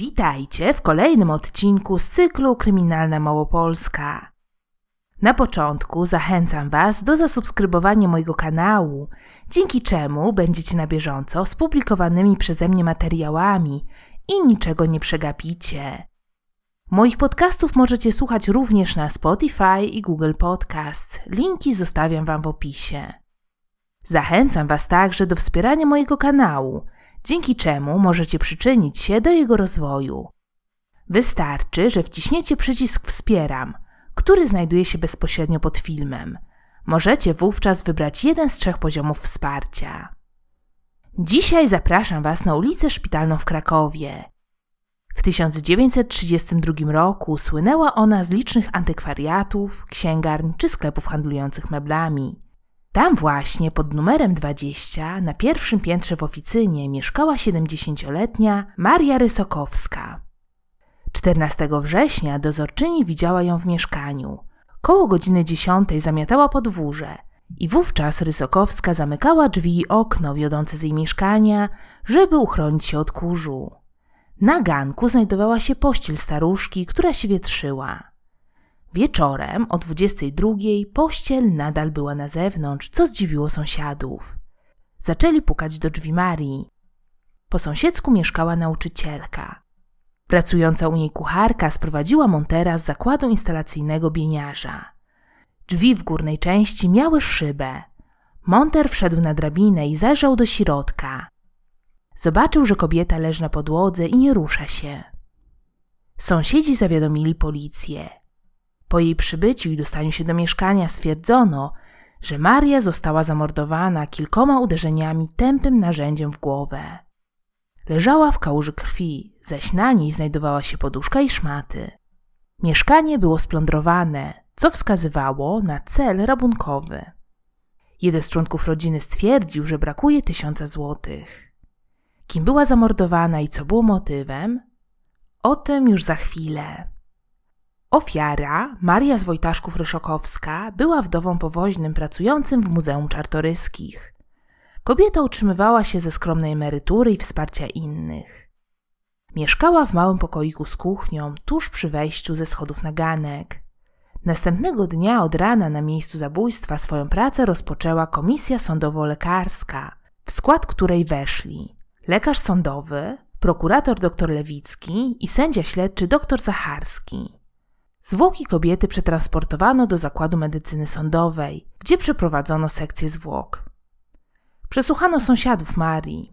Witajcie w kolejnym odcinku z cyklu Kryminalna Małopolska. Na początku zachęcam Was do zasubskrybowania mojego kanału, dzięki czemu będziecie na bieżąco z publikowanymi przeze mnie materiałami i niczego nie przegapicie. Moich podcastów możecie słuchać również na Spotify i Google Podcasts. Linki zostawiam Wam w opisie. Zachęcam Was także do wspierania mojego kanału, dzięki czemu możecie przyczynić się do jego rozwoju. Wystarczy, że wciśniecie przycisk Wspieram, który znajduje się bezpośrednio pod filmem. Możecie wówczas wybrać jeden z trzech poziomów wsparcia. Dzisiaj zapraszam Was na ulicę Szpitalną w Krakowie. W 1932 roku słynęła ona z licznych antykwariatów, księgarni czy sklepów handlujących meblami. Tam właśnie pod numerem 20 na pierwszym piętrze w oficynie mieszkała 70-letnia Maria Rysokowska. 14 września dozorczyni widziała ją w mieszkaniu. Koło godziny 10 zamiatała podwórze i wówczas Rysokowska zamykała drzwi i okno wiodące z jej mieszkania, żeby uchronić się od kurzu. Na ganku znajdowała się pościel staruszki, która się wietrzyła. Wieczorem o 22 pościel nadal była na zewnątrz, co zdziwiło sąsiadów. Zaczęli pukać do drzwi Marii. Po sąsiedzku mieszkała nauczycielka. Pracująca u niej kucharka sprowadziła montera z zakładu instalacyjnego bieniarza. Drzwi w górnej części miały szybę. Monter wszedł na drabinę i zajrzał do środka. Zobaczył, że kobieta leży na podłodze i nie rusza się. Sąsiedzi zawiadomili policję. Po jej przybyciu i dostaniu się do mieszkania stwierdzono, że Maria została zamordowana kilkoma uderzeniami tępym narzędziem w głowę. Leżała w kałuży krwi, zaś na niej znajdowała się poduszka i szmaty. Mieszkanie było splądrowane, co wskazywało na cel rabunkowy. Jeden z członków rodziny stwierdził, że brakuje tysiąca złotych. Kim była zamordowana i co było motywem? O tym już za chwilę. Ofiara, Maria z Wojtaszków-Ryszokowska, była wdową powoźnym pracującym w Muzeum Czartoryskich. Kobieta utrzymywała się ze skromnej emerytury i wsparcia innych. Mieszkała w małym pokoiku z kuchnią, tuż przy wejściu ze schodów na ganek. Następnego dnia od rana na miejscu zabójstwa swoją pracę rozpoczęła komisja sądowo-lekarska, w skład której weszli lekarz sądowy, prokurator dr Lewicki i sędzia śledczy dr Zacharski. Zwłoki kobiety przetransportowano do zakładu medycyny sądowej, gdzie przeprowadzono sekcję zwłok. Przesłuchano sąsiadów Marii.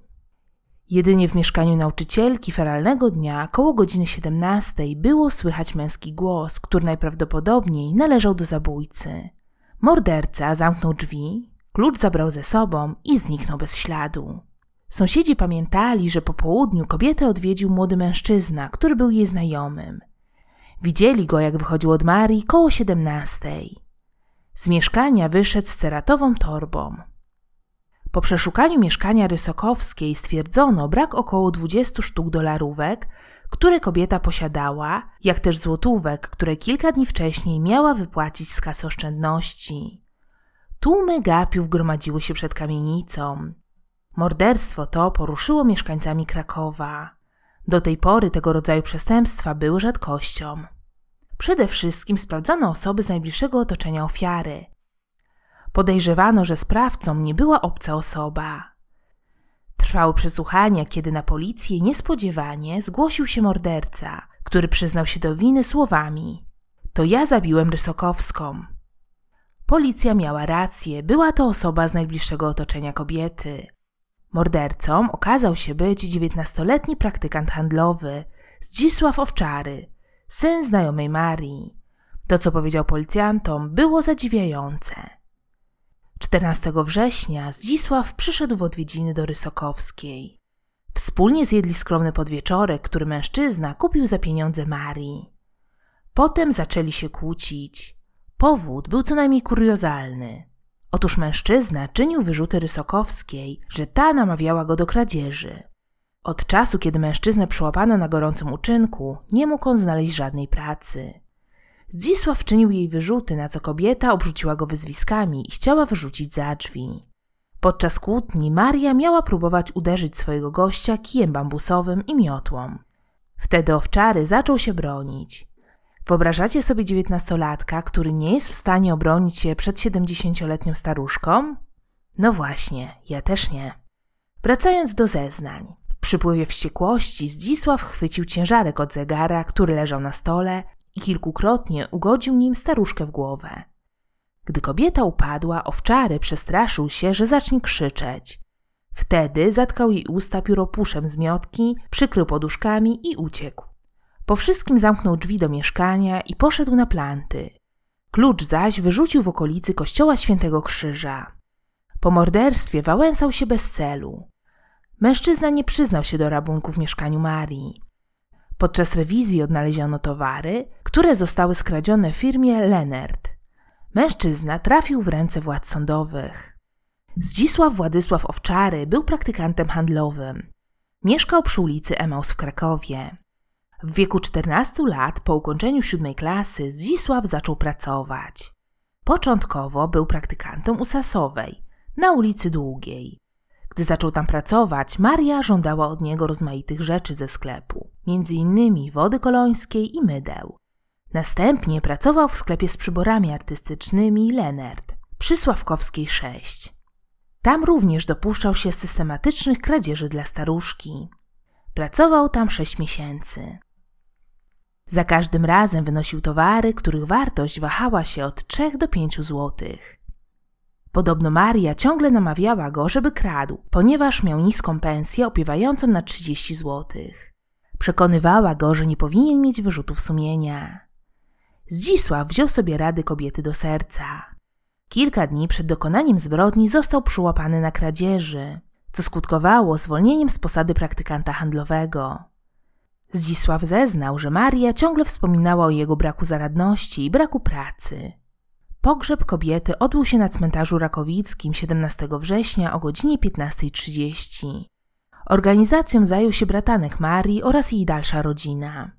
Jedynie w mieszkaniu nauczycielki feralnego dnia koło godziny 17 było słychać męski głos, który najprawdopodobniej należał do zabójcy. Morderca zamknął drzwi, klucz zabrał ze sobą i zniknął bez śladu. Sąsiedzi pamiętali, że po południu kobietę odwiedził młody mężczyzna, który był jej znajomym. Widzieli go, jak wychodził od Marii koło siedemnastej. Z mieszkania wyszedł z ceratową torbą. Po przeszukaniu mieszkania Rysokowskiej stwierdzono brak około 20 sztuk dolarówek, które kobieta posiadała, jak też złotówek, które kilka dni wcześniej miała wypłacić z kasy oszczędności. Tłumy gapiów gromadziły się przed kamienicą. Morderstwo to poruszyło mieszkańcami Krakowa. Do tej pory tego rodzaju przestępstwa były rzadkością. Przede wszystkim sprawdzano osoby z najbliższego otoczenia ofiary. Podejrzewano, że sprawcą nie była obca osoba. Trwały przesłuchania, kiedy na policję niespodziewanie zgłosił się morderca, który przyznał się do winy słowami: To ja zabiłem Rysokowską. Policja miała rację, była to osoba z najbliższego otoczenia kobiety. Mordercą okazał się być dziewiętnastoletni praktykant handlowy Zdzisław Owczary, syn znajomej Marii. To, co powiedział policjantom, było zadziwiające. 14 września Zdzisław przyszedł w odwiedziny do Rysokowskiej. Wspólnie zjedli skromny podwieczorek, który mężczyzna kupił za pieniądze Marii. Potem zaczęli się kłócić. Powód był co najmniej kuriozalny. Otóż mężczyzna czynił wyrzuty Rysokowskiej, że ta namawiała go do kradzieży. Od czasu, kiedy mężczyznę przyłapano na gorącym uczynku, nie mógł on znaleźć żadnej pracy. Zdzisław czynił jej wyrzuty, na co kobieta obrzuciła go wyzwiskami i chciała wyrzucić za drzwi. Podczas kłótni Maria miała próbować uderzyć swojego gościa kijem bambusowym i miotłą. Wtedy owczary zaczął się bronić. Wyobrażacie sobie dziewiętnastolatka, który nie jest w stanie obronić się przed siedemdziesięcioletnią staruszką? No właśnie, ja też nie. Wracając do zeznań. W przypływie wściekłości Zdzisław chwycił ciężarek od zegara, który leżał na stole i kilkukrotnie ugodził nim staruszkę w głowę. Gdy kobieta upadła, owczary przestraszył się, że zacznie krzyczeć. Wtedy zatkał jej usta pióropuszem z miotki, przykrył poduszkami i uciekł. Po wszystkim zamknął drzwi do mieszkania i poszedł na planty. Klucz zaś wyrzucił w okolicy kościoła Świętego Krzyża. Po morderstwie wałęsał się bez celu. Mężczyzna nie przyznał się do rabunku w mieszkaniu Marii. Podczas rewizji odnaleziono towary, które zostały skradzione firmie Lenert. Mężczyzna trafił w ręce władz sądowych. Zdzisław Władysław Owczary był praktykantem handlowym. Mieszkał przy ulicy Emaus w Krakowie. W wieku 14 lat, po ukończeniu siódmej klasy, Zdzisław zaczął pracować. Początkowo był praktykantem u Sasowej, na ulicy Długiej. Gdy zaczął tam pracować, Maria żądała od niego rozmaitych rzeczy ze sklepu, między innymi wody kolońskiej i mydeł. Następnie pracował w sklepie z przyborami artystycznymi Lenert przy Sławkowskiej 6. Tam również dopuszczał się systematycznych kradzieży dla staruszki. Pracował tam 6 miesięcy. Za każdym razem wynosił towary, których wartość wahała się od 3 do 5 złotych. Podobno Maria ciągle namawiała go, żeby kradł, ponieważ miał niską pensję opiewającą na 30 złotych. Przekonywała go, że nie powinien mieć wyrzutów sumienia. Zdzisław wziął sobie rady kobiety do serca. Kilka dni przed dokonaniem zbrodni został przyłapany na kradzieży, co skutkowało zwolnieniem z posady praktykanta handlowego. Zdzisław zeznał, że Maria ciągle wspominała o jego braku zaradności i braku pracy. Pogrzeb kobiety odbył się na cmentarzu rakowickim 17 września o godzinie 15.30. Organizacją zajął się bratanek Marii oraz jej dalsza rodzina.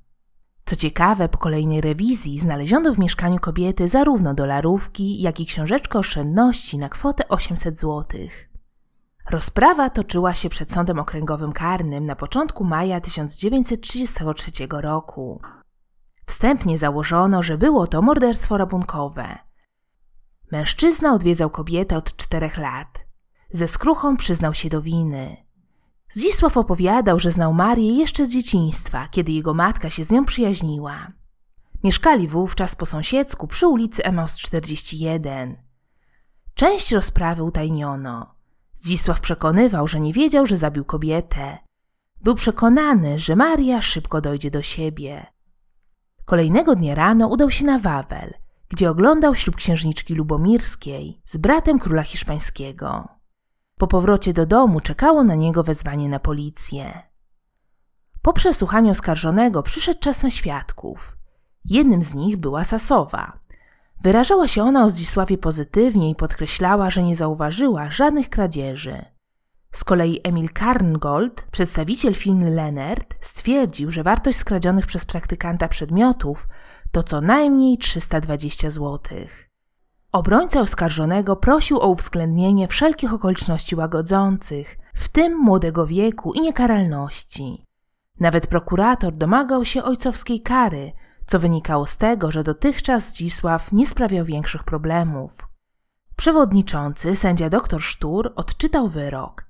Co ciekawe, po kolejnej rewizji znaleziono w mieszkaniu kobiety zarówno dolarówki, jak i książeczkę oszczędności na kwotę 800 zł. Rozprawa toczyła się przed Sądem Okręgowym Karnym na początku maja 1933 roku. Wstępnie założono, że było to morderstwo rabunkowe. Mężczyzna odwiedzał kobietę od czterech lat. Ze skruchą przyznał się do winy. Zdzisław opowiadał, że znał Marię jeszcze z dzieciństwa, kiedy jego matka się z nią przyjaźniła. Mieszkali wówczas po sąsiedzku przy ulicy Emaus 41. Część rozprawy utajniono. Zdzisław przekonywał, że nie wiedział, że zabił kobietę. Był przekonany, że Maria szybko dojdzie do siebie. Kolejnego dnia rano udał się na Wawel – gdzie oglądał ślub księżniczki lubomirskiej z bratem króla hiszpańskiego. Po powrocie do domu czekało na niego wezwanie na policję. Po przesłuchaniu oskarżonego przyszedł czas na świadków. Jednym z nich była Sasowa. Wyrażała się ona o Zdzisławie pozytywnie i podkreślała, że nie zauważyła żadnych kradzieży. Z kolei Emil Karngold, przedstawiciel firmy Lenert, stwierdził, że wartość skradzionych przez praktykanta przedmiotów to co najmniej 320 zł. Obrońca oskarżonego prosił o uwzględnienie wszelkich okoliczności łagodzących, w tym młodego wieku i niekaralności. Nawet prokurator domagał się ojcowskiej kary, co wynikało z tego, że dotychczas Zdzisław nie sprawiał większych problemów. Przewodniczący, sędzia dr Sztur, odczytał wyrok.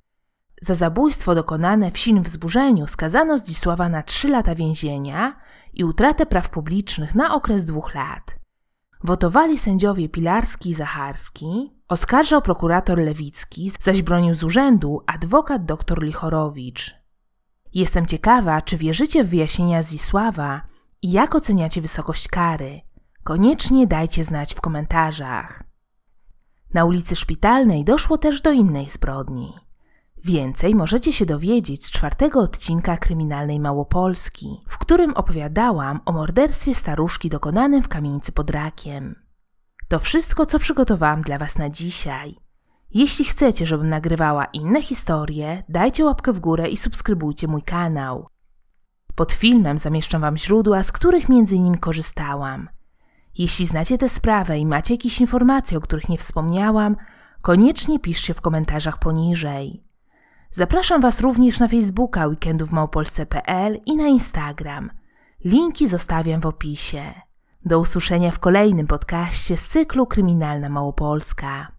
Za zabójstwo dokonane w silnym wzburzeniu skazano Zdzisława na trzy lata więzienia i utratę praw publicznych na okres dwóch lat. Wotowali sędziowie Pilarski i Zacharski, oskarżał prokurator Lewicki, zaś bronił z urzędu adwokat dr Lichorowicz. Jestem ciekawa, czy wierzycie w wyjaśnienia Zisława i jak oceniacie wysokość kary. Koniecznie dajcie znać w komentarzach. Na ulicy Szpitalnej doszło też do innej zbrodni. Więcej możecie się dowiedzieć z czwartego odcinka Kryminalnej Małopolski, w którym opowiadałam o morderstwie staruszki dokonanym w kamienicy pod rakiem. To wszystko, co przygotowałam dla Was na dzisiaj. Jeśli chcecie, żebym nagrywała inne historie, dajcie łapkę w górę i subskrybujcie mój kanał. Pod filmem zamieszczam Wam źródła, z których między innymi korzystałam. Jeśli znacie tę sprawę i macie jakieś informacje, o których nie wspomniałam, koniecznie piszcie w komentarzach poniżej. Zapraszam Was również na Facebooka weekendówmałpolsce.pl i na Instagram. Linki zostawiam w opisie. Do usłyszenia w kolejnym podcaście z cyklu Kryminalna Małopolska.